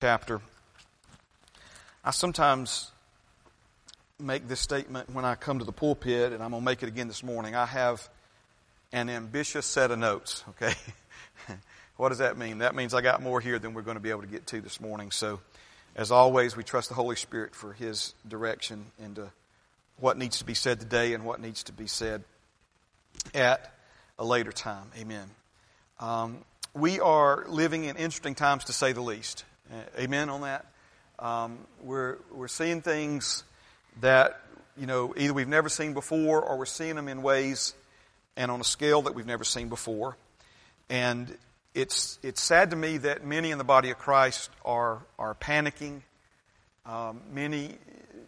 chapter. I sometimes make this statement when I come to the pulpit, and I'm going to make it again this morning. I have an ambitious set of notes, okay? what does that mean? That means I got more here than we're going to be able to get to this morning. So, as always, we trust the Holy Spirit for His direction into what needs to be said today and what needs to be said at a later time. Amen. Um, we are living in interesting times to say the least. Amen on that. Um, we're we're seeing things that you know either we've never seen before or we're seeing them in ways and on a scale that we've never seen before. And it's it's sad to me that many in the body of Christ are are panicking. Um, many,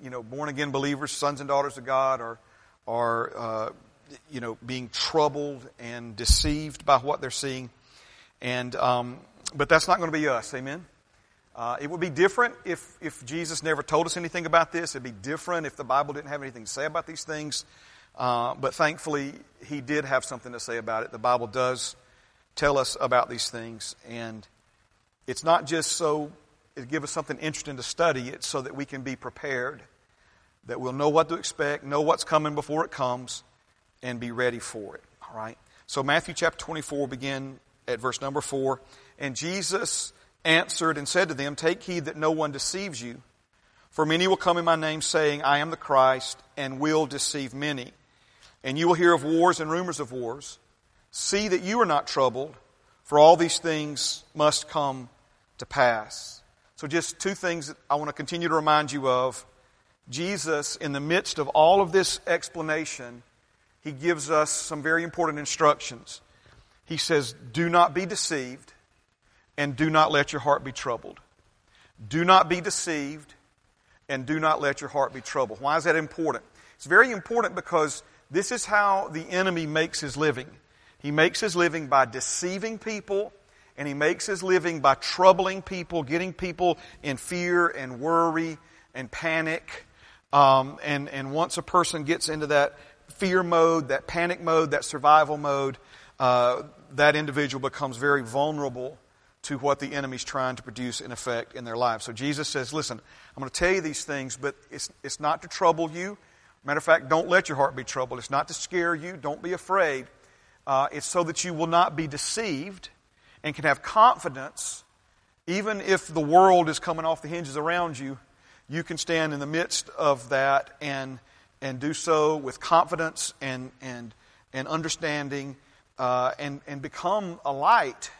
you know, born again believers, sons and daughters of God, are are uh, you know being troubled and deceived by what they're seeing. And um, but that's not going to be us. Amen. Uh, it would be different if, if Jesus never told us anything about this. It'd be different if the Bible didn't have anything to say about these things. Uh, but thankfully, he did have something to say about it. The Bible does tell us about these things. And it's not just so it give us something interesting to study, it's so that we can be prepared, that we'll know what to expect, know what's coming before it comes, and be ready for it. All right? So, Matthew chapter 24 begin at verse number 4. And Jesus answered and said to them, Take heed that no one deceives you. For many will come in my name, saying, I am the Christ, and will deceive many. And you will hear of wars and rumors of wars. See that you are not troubled, for all these things must come to pass. So, just two things that I want to continue to remind you of. Jesus, in the midst of all of this explanation, he gives us some very important instructions. He says, Do not be deceived and do not let your heart be troubled. Do not be deceived, and do not let your heart be troubled. Why is that important? It's very important because this is how the enemy makes his living. He makes his living by deceiving people, and he makes his living by troubling people, getting people in fear and worry and panic. Um, and, and once a person gets into that fear mode, that panic mode, that survival mode, uh, that individual becomes very vulnerable to what the enemy's trying to produce in effect in their lives. So Jesus says, listen, I'm going to tell you these things, but it's, it's not to trouble you. Matter of fact, don't let your heart be troubled. It's not to scare you. Don't be afraid. Uh, it's so that you will not be deceived and can have confidence, even if the world is coming off the hinges around you, you can stand in the midst of that and, and do so with confidence and, and, and understanding uh, and, and become a light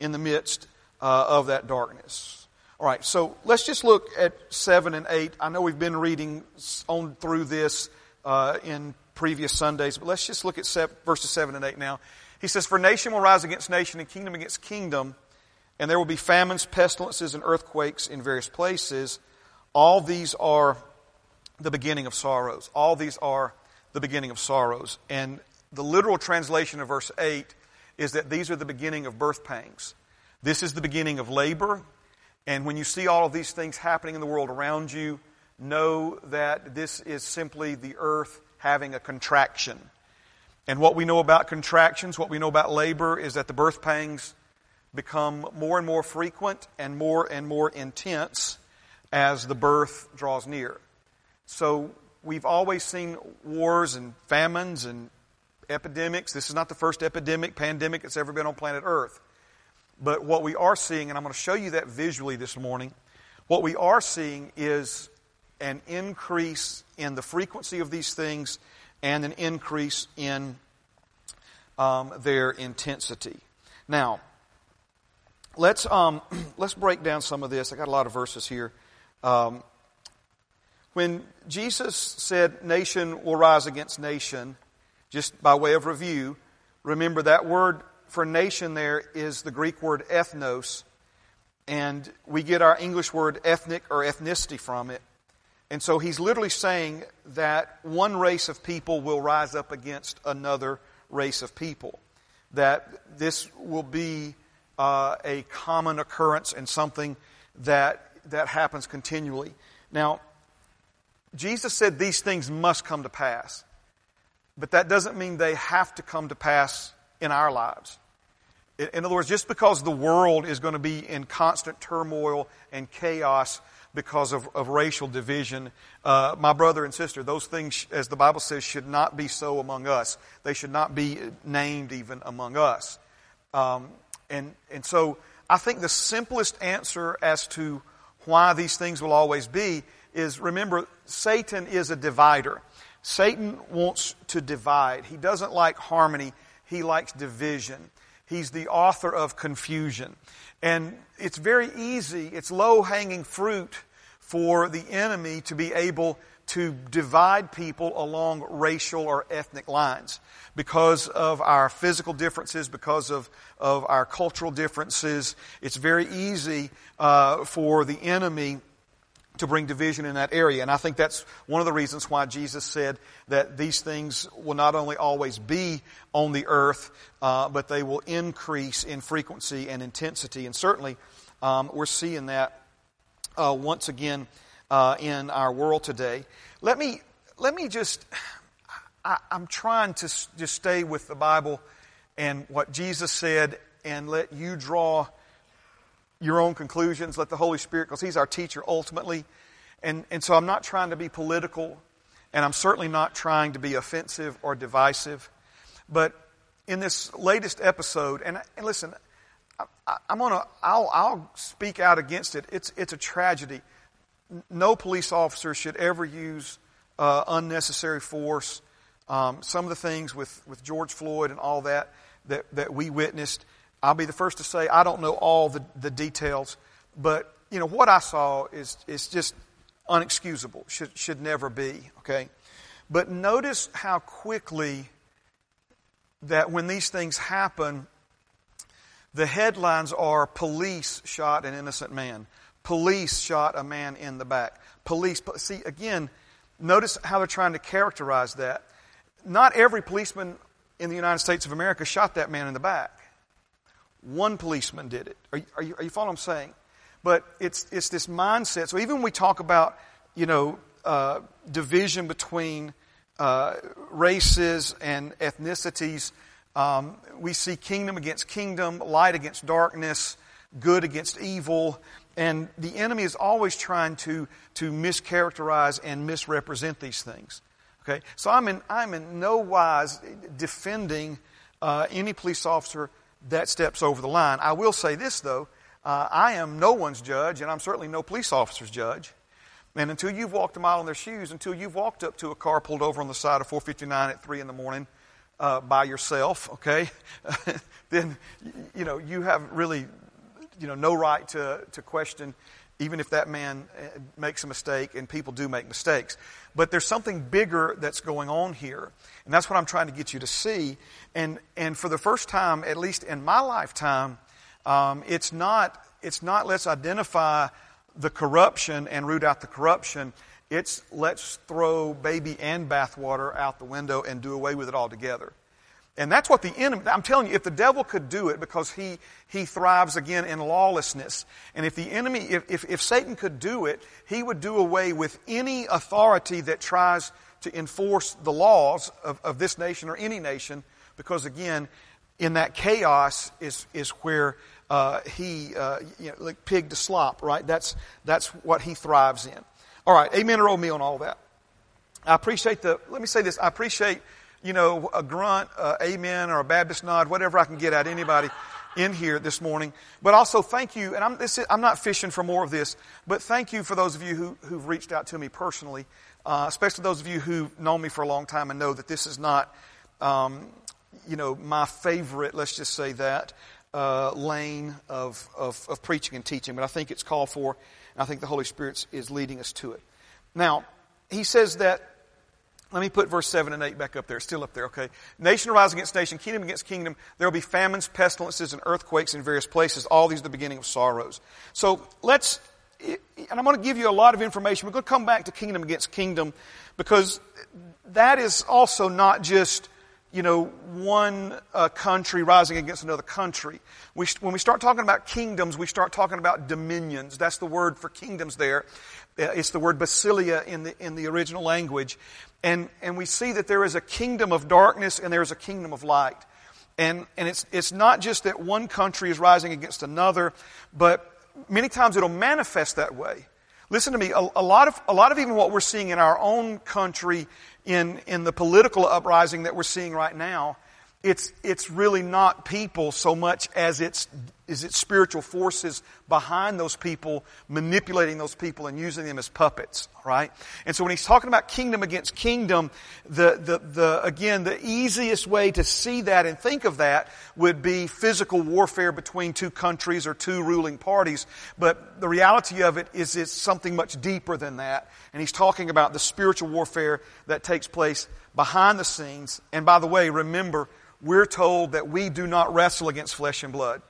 in the midst uh, of that darkness. All right, so let's just look at 7 and 8. I know we've been reading on through this uh, in previous Sundays, but let's just look at verses 7 and 8 now. He says, For nation will rise against nation and kingdom against kingdom, and there will be famines, pestilences, and earthquakes in various places. All these are the beginning of sorrows. All these are the beginning of sorrows. And the literal translation of verse 8 is that these are the beginning of birth pangs. This is the beginning of labor. And when you see all of these things happening in the world around you, know that this is simply the earth having a contraction. And what we know about contractions, what we know about labor, is that the birth pangs become more and more frequent and more and more intense as the birth draws near. So we've always seen wars and famines and epidemics. This is not the first epidemic, pandemic that's ever been on planet Earth. But what we are seeing, and I'm going to show you that visually this morning, what we are seeing is an increase in the frequency of these things and an increase in um, their intensity. Now, let's um, let's break down some of this. I got a lot of verses here. Um, when Jesus said, "Nation will rise against nation," Just by way of review, remember that word for nation there is the Greek word ethnos, and we get our English word ethnic or ethnicity from it. And so he's literally saying that one race of people will rise up against another race of people. That this will be uh, a common occurrence and something that, that happens continually. Now, Jesus said these things must come to pass. But that doesn't mean they have to come to pass in our lives. In other words, just because the world is going to be in constant turmoil and chaos because of, of racial division, uh, my brother and sister, those things, as the Bible says, should not be so among us. They should not be named even among us. Um, and, and so I think the simplest answer as to why these things will always be is remember, Satan is a divider. Satan wants to divide. He doesn't like harmony, he likes division. He's the author of confusion. And it's very easy, it's low hanging fruit for the enemy to be able to divide people along racial or ethnic lines because of our physical differences, because of, of our cultural differences. It's very easy uh, for the enemy to bring division in that area. And I think that's one of the reasons why Jesus said that these things will not only always be on the earth, uh, but they will increase in frequency and intensity. And certainly, um, we're seeing that uh, once again uh, in our world today. Let me let me just. I, I'm trying to just stay with the Bible and what Jesus said, and let you draw your own conclusions. Let the Holy Spirit, because He's our teacher ultimately. And, and so I'm not trying to be political, and I'm certainly not trying to be offensive or divisive. But in this latest episode, and, and listen, I, am gonna, I'll, I'll speak out against it. It's, it's a tragedy. No police officer should ever use uh, unnecessary force. Um, some of the things with, with George Floyd and all that, that that we witnessed, I'll be the first to say I don't know all the, the details, but you know what I saw is is just unexcusable. Should should never be okay. But notice how quickly that when these things happen, the headlines are police shot an innocent man. Police shot a man in the back. Police. See again. Notice how they're trying to characterize that. Not every policeman in the United States of America shot that man in the back. One policeman did it. Are, are, you, are you following what I'm saying? But it's, it's this mindset. So even when we talk about, you know, uh, division between uh, races and ethnicities, um, we see kingdom against kingdom, light against darkness, good against evil. And the enemy is always trying to, to mischaracterize and misrepresent these things. Okay? So I'm in, I'm in no wise defending uh, any police officer that steps over the line. I will say this, though. Uh, I am no one's judge, and I'm certainly no police officer's judge. And until you've walked a mile in their shoes, until you've walked up to a car pulled over on the side of 459 at 3 in the morning uh, by yourself, okay, then, you know, you have really, you know, no right to, to question even if that man uh, makes a mistake, and people do make mistakes. But there's something bigger that's going on here. And that's what I'm trying to get you to see. And, and for the first time, at least in my lifetime, um, it's, not, it's not let's identify the corruption and root out the corruption. It's let's throw baby and bathwater out the window and do away with it altogether. And that's what the enemy, I'm telling you, if the devil could do it because he, he thrives again in lawlessness, and if the enemy, if, if, if Satan could do it, he would do away with any authority that tries to enforce the laws of, of this nation or any nation, because again, in that chaos is, is where uh, he, uh, you know, like pig to slop, right? That's, that's what he thrives in. All right, amen or oh me on all that. I appreciate the, let me say this, I appreciate you know, a grunt, amen, or a Baptist nod, whatever I can get at anybody in here this morning. But also thank you, and I'm, is, I'm not fishing for more of this, but thank you for those of you who, who've reached out to me personally, uh, especially those of you who've known me for a long time and know that this is not, um, you know, my favorite, let's just say that, uh, lane of, of, of preaching and teaching, but I think it's called for, and I think the Holy Spirit is leading us to it. Now, he says that let me put verse 7 and 8 back up there. It's still up there, okay? Nation rise against nation, kingdom against kingdom. There will be famines, pestilences, and earthquakes in various places. All these are the beginning of sorrows. So let's, and I'm going to give you a lot of information. We're going to come back to kingdom against kingdom because that is also not just, you know, one uh, country rising against another country. We, when we start talking about kingdoms, we start talking about dominions. That's the word for kingdoms there. Uh, it's the word basilia in the, in the original language. And, and we see that there is a kingdom of darkness and there is a kingdom of light. And, and it's, it's not just that one country is rising against another, but many times it'll manifest that way. Listen to me, a, a, lot of, a lot of even what we're seeing in our own country in, in the political uprising that we're seeing right now, it's, it's really not people so much as it's, is it spiritual forces behind those people, manipulating those people and using them as puppets, right? And so when he's talking about kingdom against kingdom, the, the, the, again, the easiest way to see that and think of that would be physical warfare between two countries or two ruling parties. But the reality of it is it's something much deeper than that. And he's talking about the spiritual warfare that takes place behind the scenes. And by the way, remember, we're told that we do not wrestle against flesh and blood,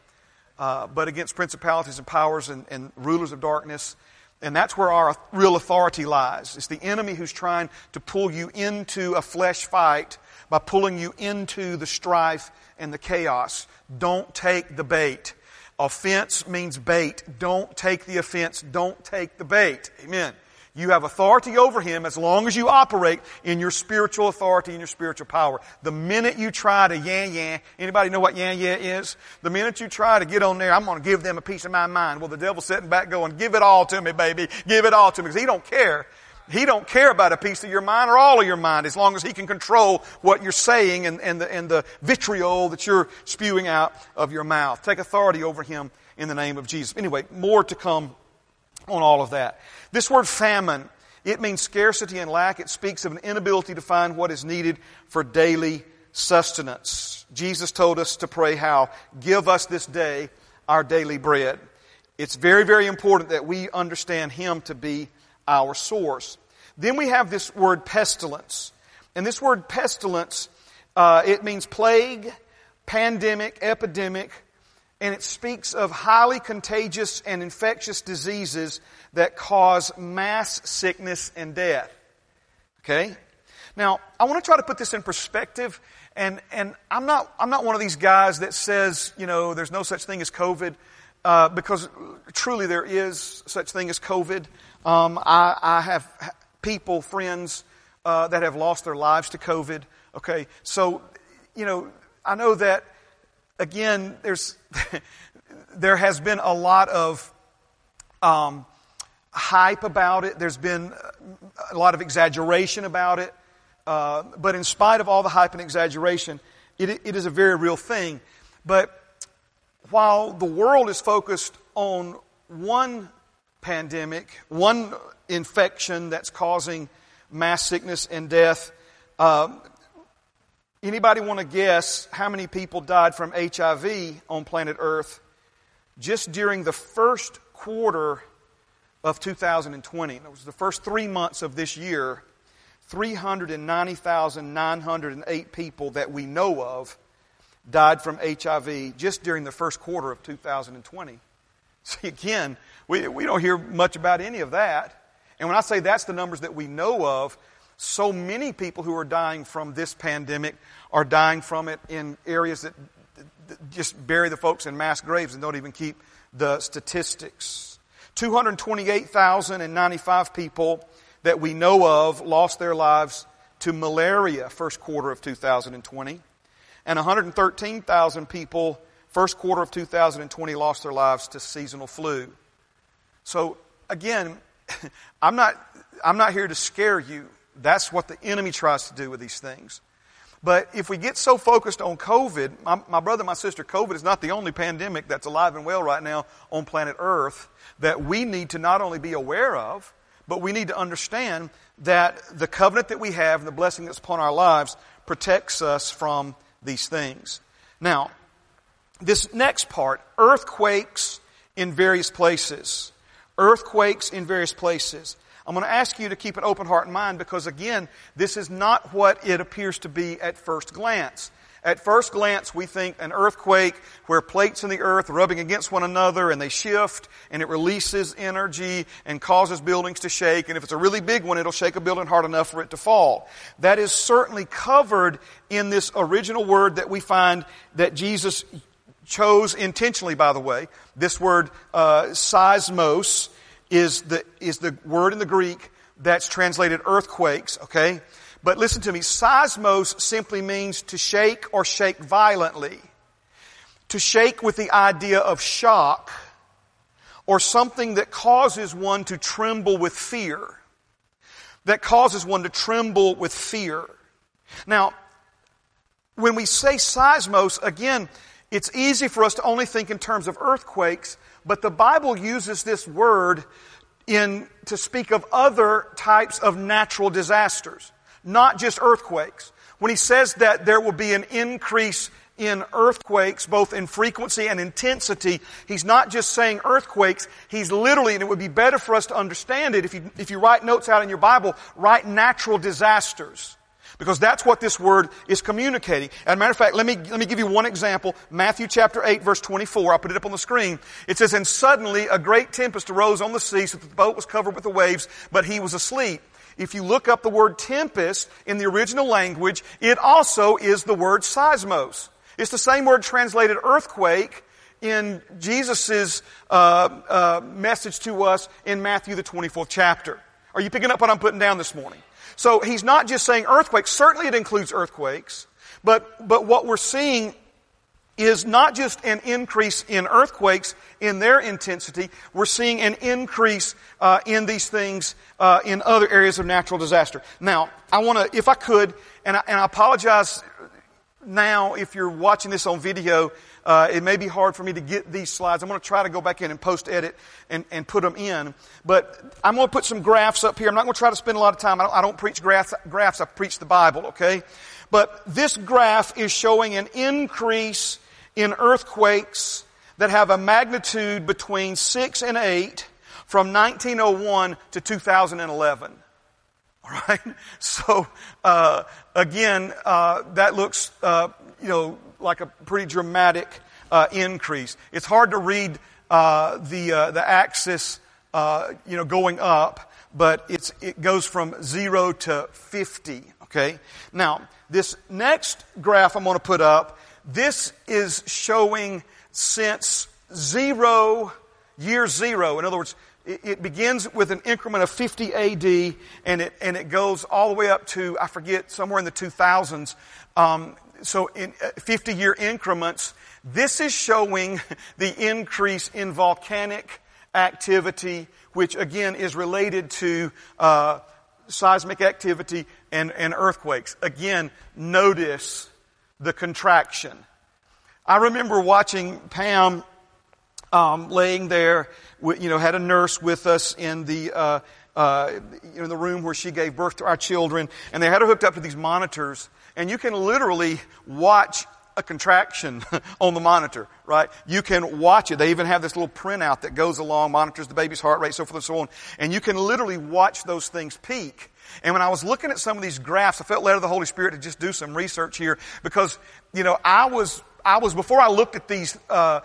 uh, but against principalities and powers and, and rulers of darkness. And that's where our real authority lies. It's the enemy who's trying to pull you into a flesh fight by pulling you into the strife and the chaos. Don't take the bait. Offense means bait. Don't take the offense. Don't take the bait. Amen. You have authority over him as long as you operate in your spiritual authority and your spiritual power. The minute you try to yan yan, anybody know what yan yan is? The minute you try to get on there, I'm going to give them a piece of my mind. Well, the devil's sitting back going, give it all to me, baby. Give it all to me. Because he don't care. He don't care about a piece of your mind or all of your mind as long as he can control what you're saying and, and, the, and the vitriol that you're spewing out of your mouth. Take authority over him in the name of Jesus. Anyway, more to come on all of that. This word famine, it means scarcity and lack. It speaks of an inability to find what is needed for daily sustenance. Jesus told us to pray how? Give us this day our daily bread. It's very, very important that we understand Him to be our source. Then we have this word pestilence. And this word pestilence, uh, it means plague, pandemic, epidemic, and it speaks of highly contagious and infectious diseases that cause mass sickness and death. Okay? Now, I want to try to put this in perspective, and, and I'm, not, I'm not one of these guys that says, you know, there's no such thing as COVID, uh, because truly there is such thing as COVID. Um, I, I have people, friends, uh, that have lost their lives to COVID. Okay? So, you know, I know that again, there's, there has been a lot of um, hype about it. There's been a lot of exaggeration about it. Uh, but in spite of all the hype and exaggeration, it, it is a very real thing. But while the world is focused on one pandemic, one infection that's causing mass sickness and death, uh, Anybody want to guess how many people died from HIV on planet Earth just during the first quarter of 2020? It was the first three months of this year. 390,908 people that we know of died from HIV just during the first quarter of 2020. See, again, we, we don't hear much about any of that. And when I say that's the numbers that we know of, so many people who are dying from this pandemic are dying from it in areas that just bury the folks in mass graves and don't even keep the statistics. 228,095 people that we know of lost their lives to malaria first quarter of 2020. And 113,000 people first quarter of 2020 lost their lives to seasonal flu. So again, I'm not, I'm not here to scare you. That's what the enemy tries to do with these things. But if we get so focused on COVID, my, my, brother, my sister, COVID is not the only pandemic that's alive and well right now on planet Earth that we need to not only be aware of, but we need to understand that the covenant that we have and the blessing that's upon our lives protects us from these things. Now, this next part, earthquakes in various places. Earthquakes in various places. I'm going to ask you to keep an open heart and mind because, again, this is not what it appears to be at first glance. At first glance, we think an earthquake where plates in the earth are rubbing against one another and they shift and it releases energy and causes buildings to shake. And if it's a really big one, it'll shake a building hard enough for it to fall. That is certainly covered in this original word that we find that Jesus chose intentionally, by the way. This word, uh, seismos, is the, is the word in the Greek that's translated earthquakes, okay? But listen to me, seismos simply means to shake or shake violently. To shake with the idea of shock or something that causes one to tremble with fear. That causes one to tremble with fear. Now, when we say seismos, again, it's easy for us to only think in terms of earthquakes, but the Bible uses this word in, to speak of other types of natural disasters, not just earthquakes. When he says that there will be an increase in earthquakes, both in frequency and intensity, he's not just saying earthquakes, he's literally, and it would be better for us to understand it if you, if you write notes out in your Bible, write natural disasters. Because that's what this word is communicating. As a matter of fact, let me, let me give you one example. Matthew chapter 8 verse 24. I'll put it up on the screen. It says, And suddenly a great tempest arose on the sea so that the boat was covered with the waves, but he was asleep. If you look up the word tempest in the original language, it also is the word seismos. It's the same word translated earthquake in Jesus' uh, uh, message to us in Matthew the 24th chapter. Are you picking up what I'm putting down this morning? So he's not just saying earthquakes. Certainly it includes earthquakes. But, but what we're seeing is not just an increase in earthquakes in their intensity, we're seeing an increase uh, in these things uh, in other areas of natural disaster. Now, I want to, if I could, and I, and I apologize now if you're watching this on video, uh, it may be hard for me to get these slides. I'm going to try to go back in and post edit and, and put them in. But I'm going to put some graphs up here. I'm not going to try to spend a lot of time. I don't, I don't preach graphs, graphs, I preach the Bible, okay? But this graph is showing an increase in earthquakes that have a magnitude between 6 and 8 from 1901 to 2011. All right? So, uh, again, uh, that looks, uh, you know, like a pretty dramatic uh, increase. It's hard to read uh, the uh, the axis, uh, you know, going up, but it's it goes from zero to fifty. Okay. Now, this next graph I'm going to put up. This is showing since zero, year zero. In other words, it, begins with an increment of 50 AD and it, and it goes all the way up to, I forget, somewhere in the 2000s. Um, so in uh, 50 year increments, this is showing the increase in volcanic activity, which again is related to uh, seismic activity and, and earthquakes. Again, notice the contraction. I remember watching Pam um, laying there, you know, had a nurse with us in the uh, uh, in the room where she gave birth to our children, and they had her hooked up to these monitors, and you can literally watch a contraction on the monitor, right? You can watch it. They even have this little printout that goes along, monitors the baby's heart rate, so forth and so on. And you can literally watch those things peak. And when I was looking at some of these graphs, I felt led of the Holy Spirit to just do some research here because, you know, I was, I was, before I looked at these, uh,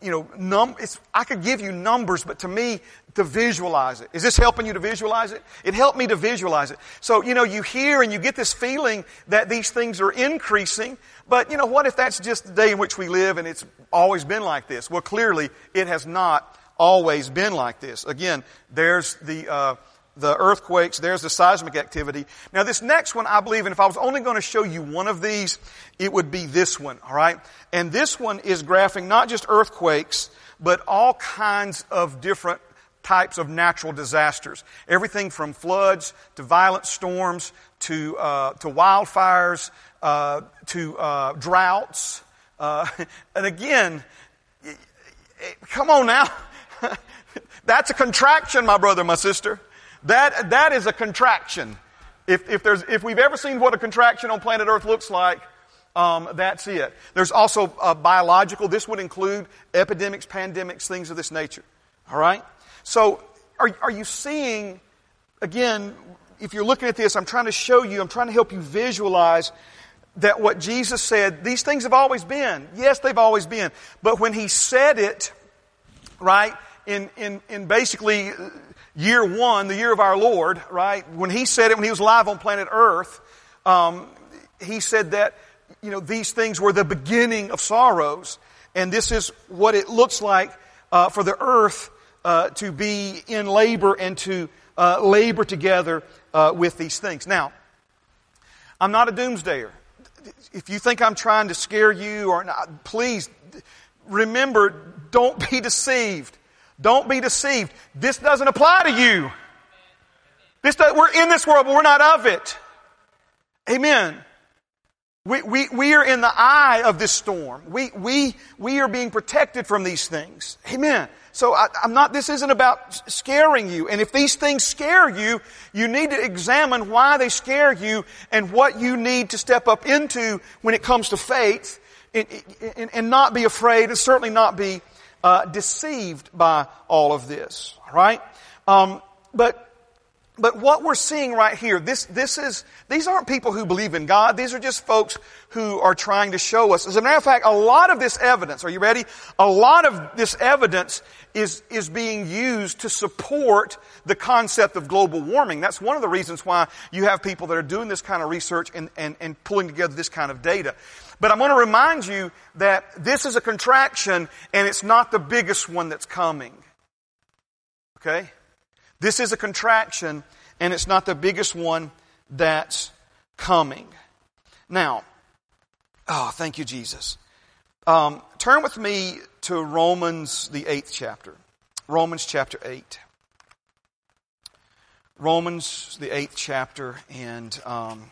you know, num- I could give you numbers, but to me, to visualize it. Is this helping you to visualize it? It helped me to visualize it. So, you know, you hear and you get this feeling that these things are increasing, but you know, what if that's just the day in which we live and it's always been like this? Well, clearly, it has not always been like this. Again, there's the, uh, the earthquakes, there's the seismic activity. Now this next one, I believe, and if I was only going to show you one of these, it would be this one, alright? And this one is graphing not just earthquakes, but all kinds of different types of natural disasters. Everything from floods to violent storms to, uh, to wildfires uh, to uh, droughts. Uh, and again, come on now. That's a contraction, my brother, my sister. That, that is a contraction. If, if, there's, if we've ever seen what a contraction on planet Earth looks like, um, that's it. There's also uh, biological. This would include epidemics, pandemics, things of this nature. All right? So, are, are you seeing, again, if you're looking at this, I'm trying to show you, I'm trying to help you visualize that what Jesus said, these things have always been. Yes, they've always been. But when He said it, right, in, in, in basically year one, the year of our Lord, right? When he said it, when he was alive on planet Earth, um, he said that, you know, these things were the beginning of sorrows. And this is what it looks like uh, for the earth uh, to be in labor and to uh, labor together uh, with these things. Now, I'm not a doomsdayer. If you think I'm trying to scare you or not, please remember, don't be deceived. Don't be deceived. This doesn't apply to you. This, we're in this world, but we're not of it. Amen. We, we, we are in the eye of this storm. We, we, we are being protected from these things. Amen. So I, am not, this isn't about scaring you. And if these things scare you, you need to examine why they scare you and what you need to step up into when it comes to faith and, and, and not be afraid and certainly not be uh, deceived by all of this. All right? Um, but but what we're seeing right here, this, this is, these aren't people who believe in God. These are just folks who are trying to show us. As a matter of fact, a lot of this evidence, are you ready? A lot of this evidence is, is being used to support the concept of global warming. That's one of the reasons why you have people that are doing this kind of research and, and, and pulling together this kind of data. But I'm going to remind you that this is a contraction and it's not the biggest one that's coming. Okay? This is a contraction, and it's not the biggest one that's coming. Now, oh, thank you, Jesus. Um, turn with me to Romans, the eighth chapter. Romans chapter 8. Romans, the eighth chapter, and um,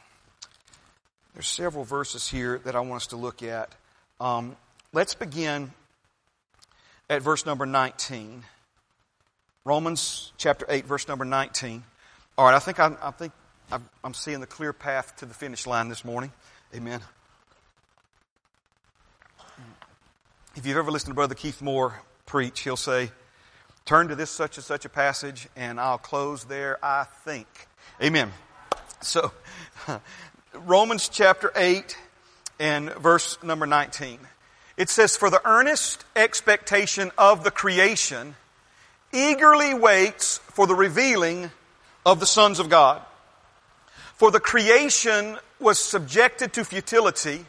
there's several verses here that I want us to look at. Um, let's begin at verse number 19. Romans chapter 8, verse number 19. All right, I think, I, I think I'm seeing the clear path to the finish line this morning. Amen. If you've ever listened to Brother Keith Moore preach, he'll say, Turn to this such and such a passage, and I'll close there, I think. Amen. So, Romans chapter 8 and verse number 19. It says, For the earnest expectation of the creation eagerly waits for the revealing of the sons of God. For the creation was subjected to futility,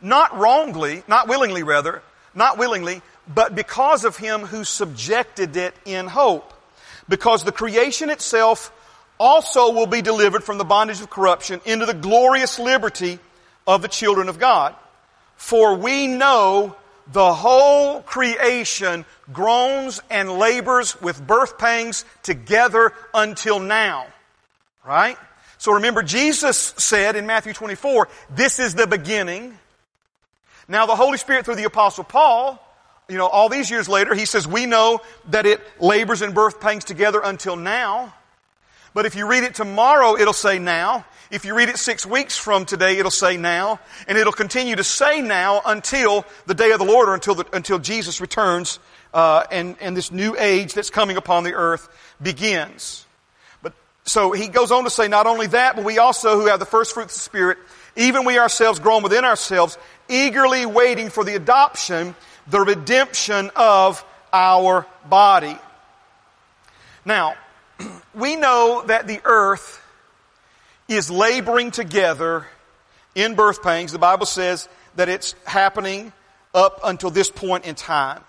not wrongly, not willingly rather, not willingly, but because of him who subjected it in hope. Because the creation itself also will be delivered from the bondage of corruption into the glorious liberty of the children of God. For we know the whole creation groans and labors with birth pangs together until now. Right? So remember, Jesus said in Matthew 24, this is the beginning. Now the Holy Spirit through the Apostle Paul, you know, all these years later, he says, we know that it labors and birth pangs together until now. But if you read it tomorrow, it'll say now. If you read it six weeks from today, it'll say now. And it'll continue to say now until the day of the Lord or until, the, until Jesus returns uh, and, and this new age that's coming upon the earth begins. But so he goes on to say not only that, but we also who have the first fruits of the Spirit, even we ourselves groan within ourselves, eagerly waiting for the adoption, the redemption of our body. Now, we know that the earth is laboring together in birth pangs. The Bible says that it's happening up until this point in time.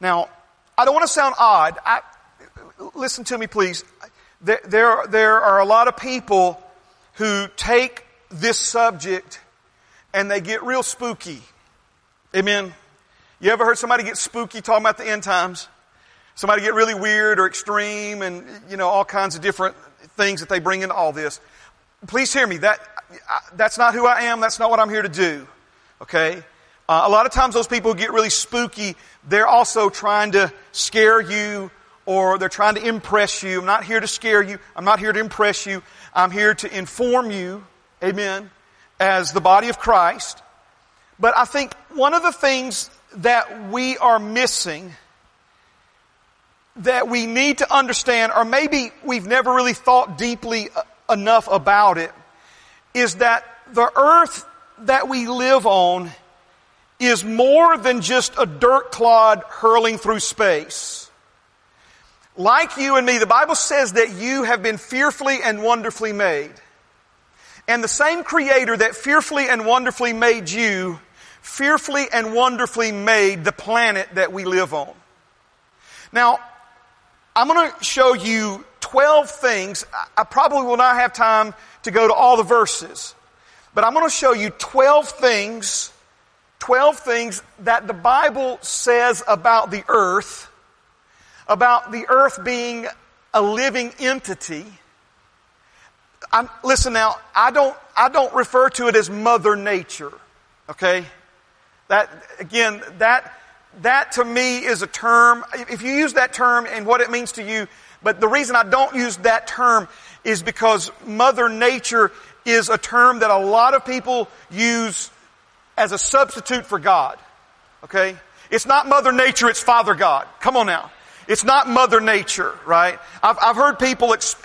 Now, I don't want to sound odd. I, listen to me, please. There, there, there are a lot of people who take this subject and they get real spooky. Amen. You ever heard somebody get spooky talking about the end times? Somebody get really weird or extreme and, you know, all kinds of different things that they bring into all this. Please hear me. That, that's not who I am. That's not what I'm here to do. Okay? Uh, a lot of times those people who get really spooky, they're also trying to scare you or they're trying to impress you. I'm not here to scare you. I'm not here to impress you. I'm here to inform you. Amen. As the body of Christ. But I think one of the things that we are missing that we need to understand, or maybe we've never really thought deeply uh, enough about it, is that the earth that we live on is more than just a dirt clod hurling through space. Like you and me, the Bible says that you have been fearfully and wonderfully made. And the same creator that fearfully and wonderfully made you, fearfully and wonderfully made the planet that we live on. Now, I'm going to show you 12 things. I probably will not have time to go to all the verses, but I'm going to show you 12 things, 12 things that the Bible says about the earth, about the earth being a living entity. I'm, listen now, I don't, I don't refer to it as Mother Nature, okay? That, again, that, that to me is a term, if you use that term and what it means to you, but the reason I don't use that term is because Mother Nature is a term that a lot of people use as a substitute for God. Okay? It's not Mother Nature, it's Father God. Come on now. It's not Mother Nature, right? I've, I've heard people, ex,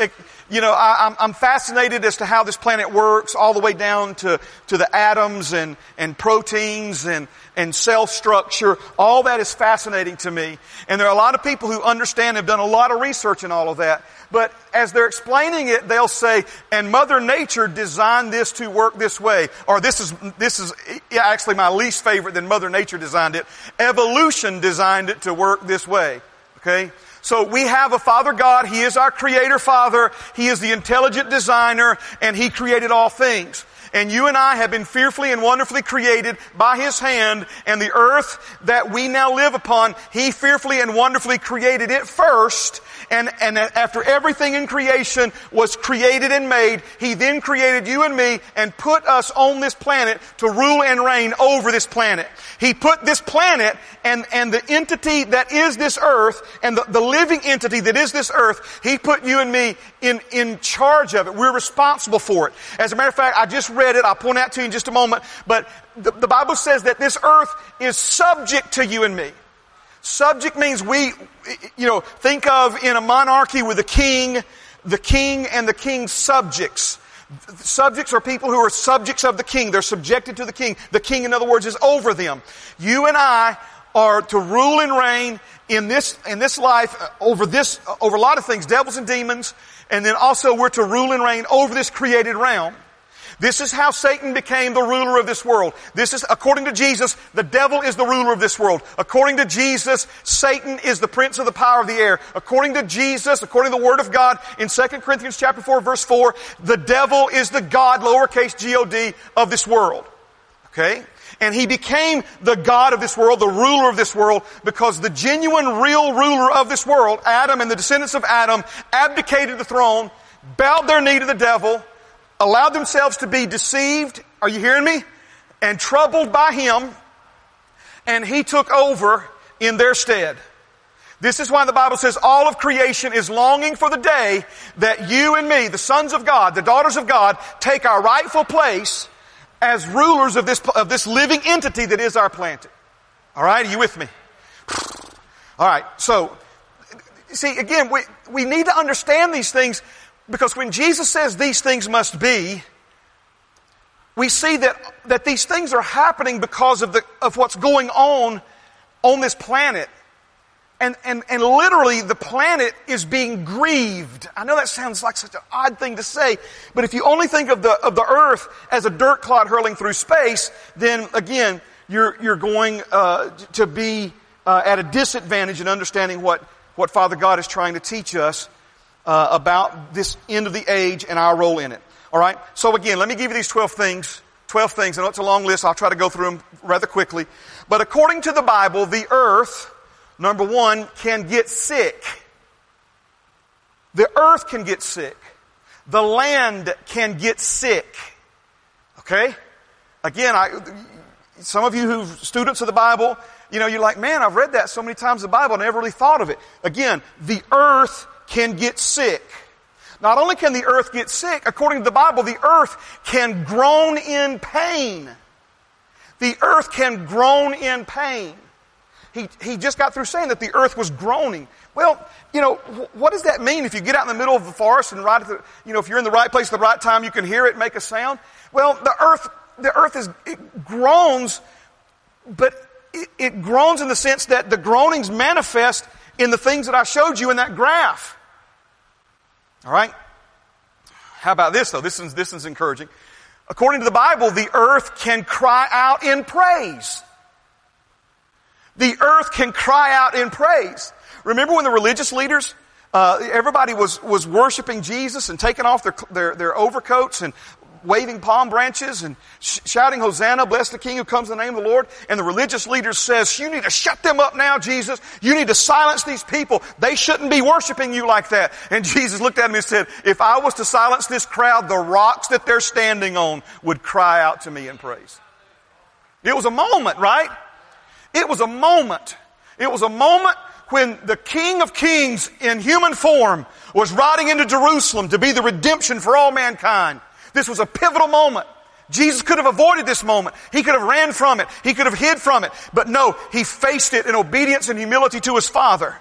you know, I, am fascinated as to how this planet works, all the way down to, to the atoms and, and proteins and, and cell structure. All that is fascinating to me. And there are a lot of people who understand, have done a lot of research in all of that. But as they're explaining it, they'll say, and Mother Nature designed this to work this way. Or this is, this is actually my least favorite than Mother Nature designed it. Evolution designed it to work this way. Okay? So we have a Father God. He is our Creator Father. He is the intelligent designer and He created all things. And you and I have been fearfully and wonderfully created by His hand and the earth that we now live upon, He fearfully and wonderfully created it first and, and after everything in creation was created and made, He then created you and me and put us on this planet to rule and reign over this planet. He put this planet and, and the entity that is this earth and the, the living entity that is this earth, He put you and me in, in charge of it. We're responsible for it. As a matter of fact, I just read it. I'll point out to you in just a moment, but the, the Bible says that this earth is subject to you and me. Subject means we, you know, think of in a monarchy with a king, the king and the king's subjects. Subjects are people who are subjects of the king. They're subjected to the king. The king, in other words, is over them. You and I are to rule and reign in this, in this life uh, over this, over a lot of things, devils and demons, and then also we're to rule and reign over this created realm. This is how Satan became the ruler of this world. This is, according to Jesus, the devil is the ruler of this world. According to Jesus, Satan is the prince of the power of the air. According to Jesus, according to the Word of God, in 2 Corinthians chapter 4 verse 4, the devil is the God, lowercase G-O-D, of this world. Okay? And he became the God of this world, the ruler of this world, because the genuine, real ruler of this world, Adam and the descendants of Adam, abdicated the throne, bowed their knee to the devil, allowed themselves to be deceived, are you hearing me? And troubled by him, and he took over in their stead. This is why the Bible says all of creation is longing for the day that you and me, the sons of God, the daughters of God, take our rightful place as rulers of this, of this living entity that is our planet. Alright, are you with me? Alright, so, see, again, we, we need to understand these things because when Jesus says these things must be, we see that, that these things are happening because of, the, of what's going on on this planet. And, and, and literally the planet is being grieved. I know that sounds like such an odd thing to say, but if you only think of the, of the earth as a dirt clod hurling through space, then again, you're, you're going uh, to be uh, at a disadvantage in understanding what, what Father God is trying to teach us uh, about this end of the age and our role in it. All right. So again, let me give you these twelve things. Twelve things. I know it's a long list. I'll try to go through them rather quickly. But according to the Bible, the earth, number one, can get sick. The earth can get sick. The land can get sick. Okay? Again, I, some of you who students of the Bible, you know, you're like, man, I've read that so many times in the Bible, I never really thought of it. Again, the earth can get sick. Not only can the earth get sick, according to the Bible, the earth can groan in pain. The earth can groan in pain. He, he just got through saying that the earth was groaning. Well, you know, what does that mean if you get out in the middle of the forest and right the, you know, if you're in the right place at the right time, you can hear it make a sound? Well, the earth, the earth is, it groans, but it, it groans in the sense that the groanings manifest in the things that I showed you in that graph. All right? How about this though? This is, this is encouraging. According to the Bible, the earth can cry out in praise. The earth can cry out in praise. Remember when the religious leaders Uh, everybody was, was worshiping Jesus and taking off their, their, their overcoats and waving palm branches and sh- shouting, Hosanna, bless the King who comes in the name of the Lord. And the religious leaders says, you need to shut them up now, Jesus. You need to silence these people. They shouldn't be worshiping you like that. And Jesus looked at him and said, if I was to silence this crowd, the rocks that they're standing on would cry out to me in praise. It was a moment, right? It was a moment. It was a moment when the King of Kings in human form was riding into Jerusalem to be the redemption for all mankind. This was a pivotal moment. Jesus could have avoided this moment. He could have ran from it. He could have hid from it. But no, he faced it in obedience and humility to his Father.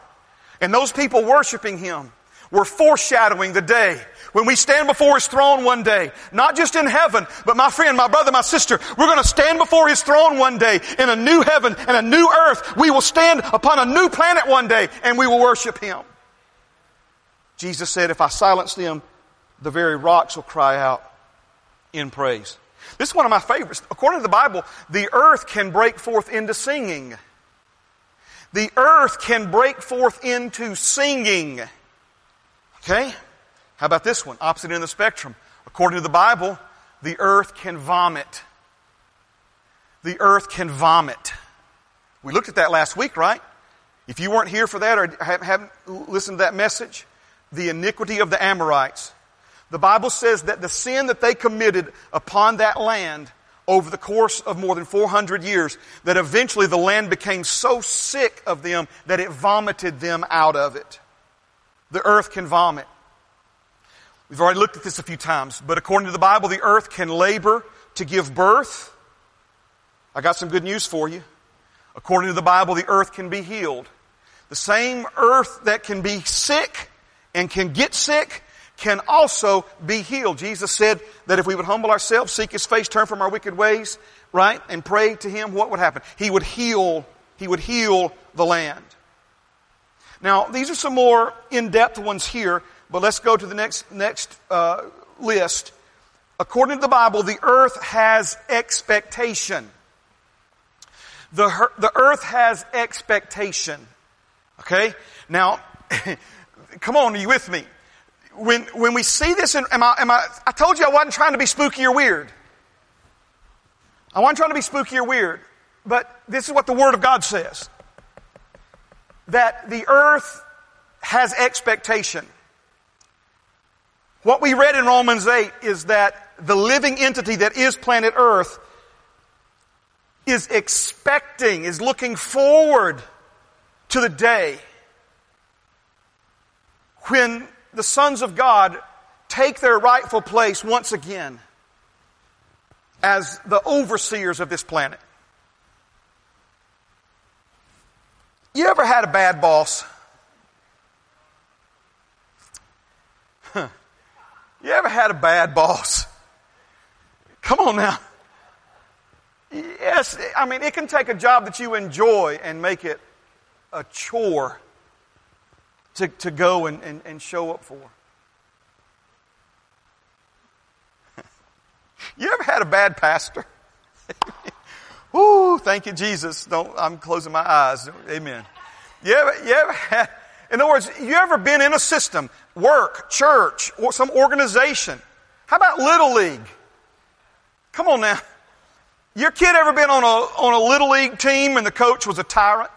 And those people worshiping him were foreshadowing the day when we stand before his throne one day. Not just in heaven, but my friend, my brother, my sister, we're going to stand before his throne one day in a new heaven and a new earth. We will stand upon a new planet one day and we will worship him. Jesus said, if I silence them, the very rocks will cry out in praise. This is one of my favorites. According to the Bible, the earth can break forth into singing. The earth can break forth into singing. Okay? How about this one? Opposite end of the spectrum. According to the Bible, the earth can vomit. The earth can vomit. We looked at that last week, right? If you weren't here for that or haven't listened to that message, the iniquity of the Amorites. The Bible says that the sin that they committed upon that land over the course of more than 400 years, that eventually the land became so sick of them that it vomited them out of it. The earth can vomit. We've already looked at this a few times, but according to the Bible, the earth can labor to give birth. I got some good news for you. According to the Bible, the earth can be healed. The same earth that can be sick and can get sick can also be healed. Jesus said that if we would humble ourselves, seek His face, turn from our wicked ways, right, and pray to Him, what would happen? He would heal, He would heal the land. Now, these are some more in-depth ones here, but let's go to the next, next uh, list. According to the Bible, the earth has expectation. The, the earth has expectation. Okay? Now, come on, are you with me? When, when we see this, in, am I, am I, I told you I wasn't trying to be spooky or weird. I wasn't trying to be spooky or weird. But this is what the Word of God says. That the earth has expectation. What we read in Romans 8 is that the living entity that is planet earth is expecting, is looking forward to the day when the sons of God take their rightful place once again as the overseers of this planet. You ever had a bad boss? Huh. You ever had a bad boss? Come on now. Yes, I mean, it can take a job that you enjoy and make it a chore to, to go and, and, and show up for. you ever had a bad pastor? Whoo, thank you, Jesus. Don't, I'm closing my eyes. Amen. You ever, you ever had, in other words, you ever been in a system, work, church, or some organization? How about Little League? Come on now. Your kid ever been on a, on a Little League team and the coach was a tyrant?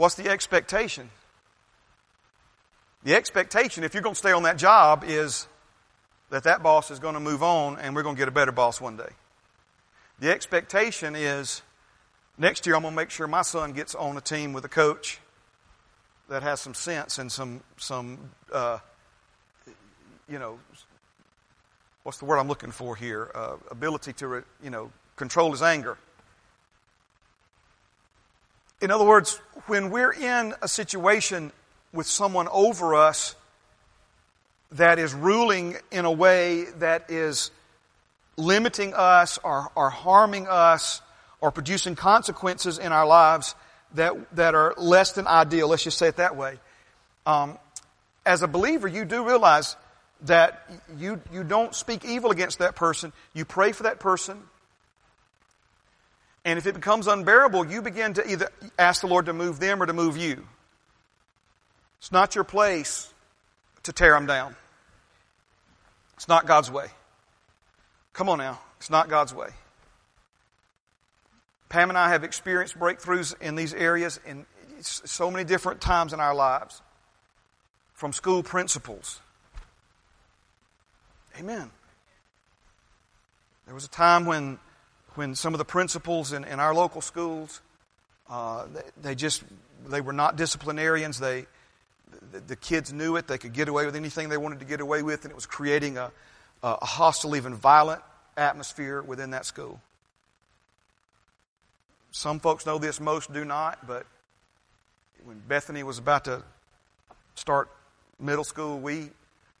What's the expectation? The expectation, if you're going to stay on that job, is that that boss is going to move on and we're going to get a better boss one day. The expectation is next year I'm going to make sure my son gets on a team with a coach that has some sense and some, some uh, you know, what's the word I'm looking for here? Uh, ability to, you know, control his anger. In other words, when we're in a situation with someone over us that is ruling in a way that is limiting us or, or harming us or producing consequences in our lives that, that are less than ideal, let's just say it that way. Um, as a believer, you do realize that you, you don't speak evil against that person. You pray for that person. And if it becomes unbearable, you begin to either ask the Lord to move them or to move you. It's not your place to tear them down. It's not God's way. Come on now. It's not God's way. Pam and I have experienced breakthroughs in these areas in so many different times in our lives. From school principals. Amen. There was a time when, when some of the principals in, in our local schools, uh, they, they, just they were not disciplinarians. They the, the, kids knew it. They could get away with anything they wanted to get away with, and it was creating a, a hostile, even violent atmosphere within that school. Some folks know this, most do not, but when Bethany was about to start middle school, we,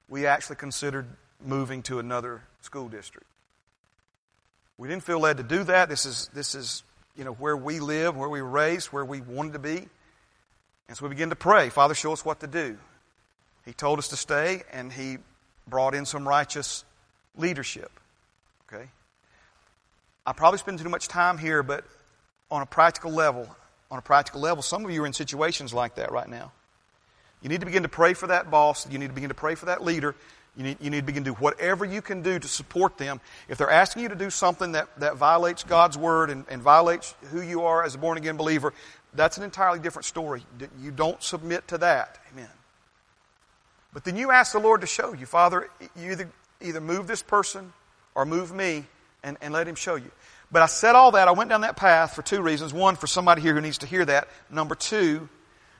we actually considered moving to another school district. We didn't feel led to do that. This is, this is you know, where we live, where we were raised, where we wanted to be. And so we began to pray, Father, show us what to do. He told us to stay, and He brought in some righteous leadership. Okay? I probably spend too much time here, but on a practical level, on a practical level, some of you are in situations like that right now. You need to begin to pray for that boss. You need to begin to pray for that leader. You need, you need to begin to do whatever you can do to support them. If they're asking you to do something that, that violates God's word and, and violates who you are as a born again believer, that's an entirely different story. You don't submit to that. Amen. But then you ask the Lord to show you, Father, you either, either move this person or move me and, and let Him show you. But I said all that. I went down that path for two reasons. One, for somebody here who needs to hear that. Number two,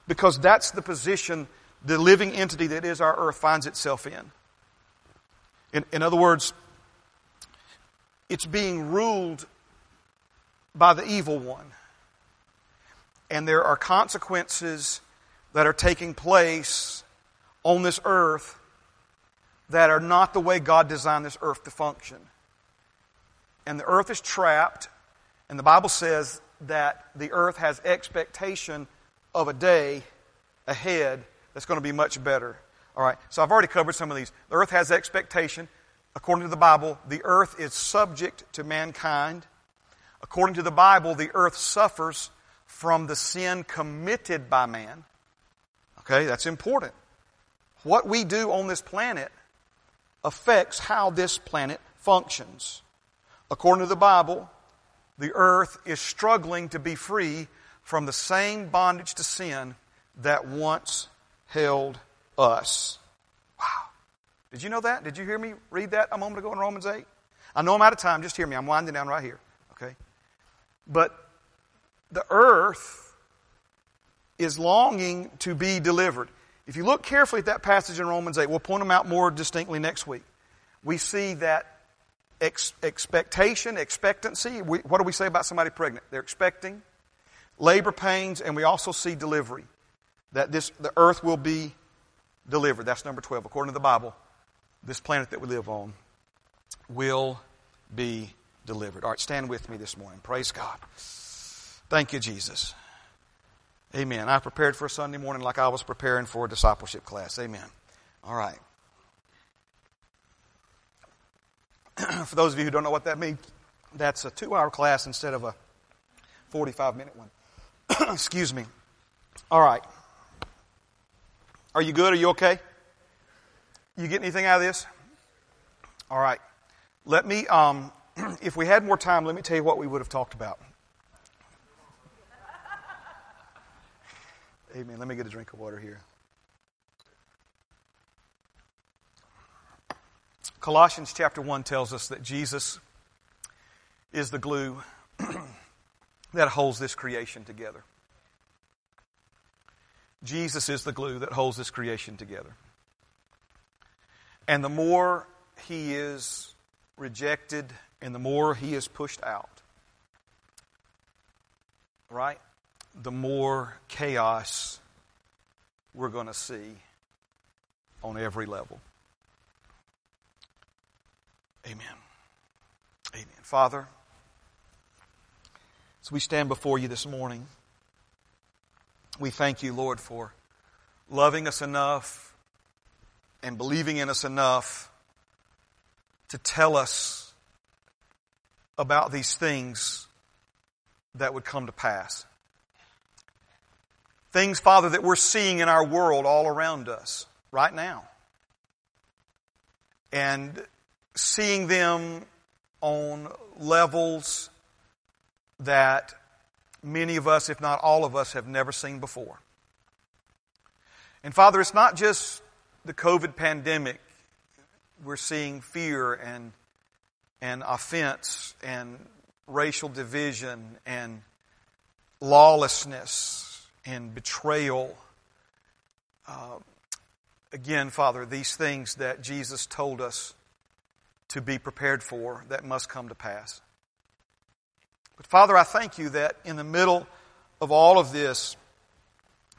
because that's the position the living entity that is our earth finds itself in. In, in other words, it's being ruled by the evil one. And there are consequences that are taking place on this earth that are not the way God designed this earth to function and the earth is trapped, and the Bible says that the earth has expectation of a day ahead that's going to be much better. All right, so I've already covered some of these. The earth has expectation. According to the Bible, the earth is subject to mankind. According to the Bible, the earth suffers from the sin committed by man. Okay, that's important. What we do on this planet affects how this planet functions. According to the Bible, the earth is struggling to be free from the same bondage to sin that once held us. Wow. Did you know that? Did you hear me read that a moment ago in Romans 8? I know I'm out of time. Just hear me. I'm winding down right here. Okay? But the earth is longing to be delivered. If you look carefully at that passage in Romans 8, we'll point them out more distinctly next week. We see that ex- expectation, expectancy. We, what do we say about somebody pregnant? They're expecting labor pains, and we also see delivery. That this the earth will be delivered. That's number twelve. According to the Bible, this planet that we live on will be delivered. All right, stand with me this morning. Praise God. Thank you, Jesus. Amen. I prepared for a Sunday morning like I was preparing for a discipleship class. Amen. All right. for those of you who don't know what that means, that's a two hour class instead of a 45 minute one. Excuse me. All right. Are you good? Are you okay? You get anything out of this? All right. Let me, um, if we had more time, let me tell you what we would have talked about. Amen. Let me get a drink of water here. Colossians chapter 1 tells us that Jesus is the glue that holds this creation together. Jesus is the glue that holds this creation together. And the more he is rejected and the more he is pushed out, right? The more chaos we're going to see on every level. Amen. Amen. Father, as we stand before you this morning, we thank you, Lord, for loving us enough and believing in us enough to tell us about these things that would come to pass. Things, Father, that we're seeing in our world all around us right now. And seeing them on levels that many of us, if not all of us, have never seen before. And Father, it's not just the COVID pandemic. We're seeing fear and, and offense and racial division and lawlessness and betrayal. Uh, again, Father, these things that Jesus told us to be prepared for that must come to pass. But Father, I thank you that in the middle of all of this,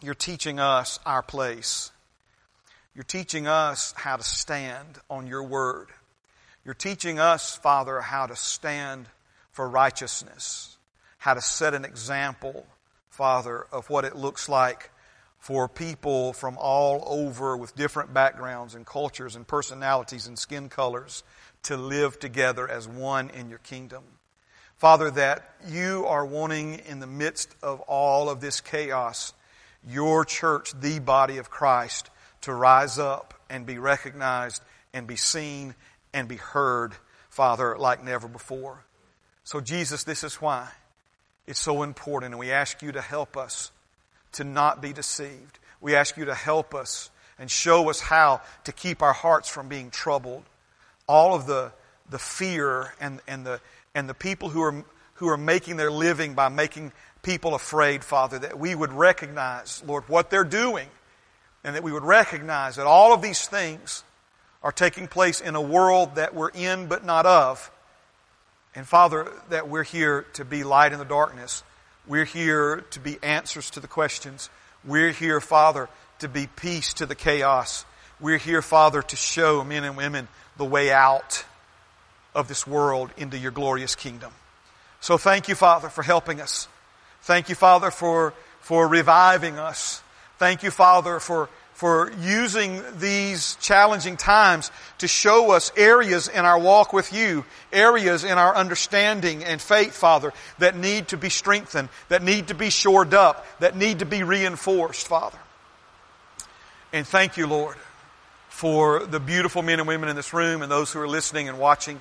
you're teaching us our place. You're teaching us how to stand on your word. You're teaching us, Father, how to stand for righteousness, how to set an example, Father, of what it looks like for people from all over with different backgrounds and cultures and personalities and skin colors to live together as one in your kingdom. Father, that you are wanting in the midst of all of this chaos, your church, the body of Christ, to rise up and be recognized and be seen and be heard, Father, like never before. So, Jesus, this is why it's so important, and we ask you to help us to not be deceived. We ask you to help us and show us how to keep our hearts from being troubled. All of the, the fear and, and the, and the people who are, who are making their living by making people afraid, Father, that we would recognize, Lord, what they're doing, and that we would recognize that all of these things are taking place in a world that we're in but not of. And Father, that we're here to be light in the darkness. We're here to be answers to the questions. We're here, Father, to be peace to the chaos. We're here, Father, to show men and women the way out of this world into your glorious kingdom. So thank you, Father, for helping us. Thank you, Father, for, for reviving us. Thank you, Father, for, for using these challenging times to show us areas in our walk with you, areas in our understanding and faith, Father, that need to be strengthened, that need to be shored up, that need to be reinforced, Father. And thank you, Lord, for the beautiful men and women in this room and those who are listening and watching.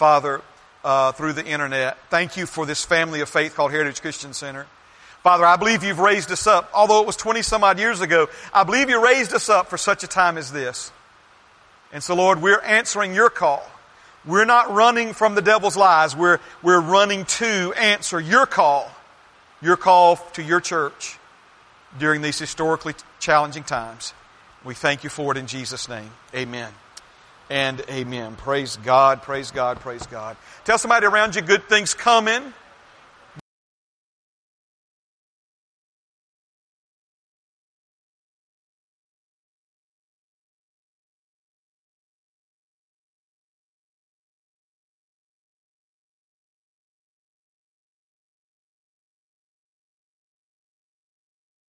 Father, uh, through the internet. Thank you for this family of faith called Heritage Christian Center. Father, I believe you've raised us up. Although it was 20 some odd years ago, I believe you raised us up for such a time as this. And so, Lord, we're answering your call. We're not running from the devil's lies. We're, we're running to answer your call, your call to your church during these historically challenging times. We thank you for it in Jesus' name. Amen and amen. Praise God, praise God, praise God. Tell somebody around you good things coming.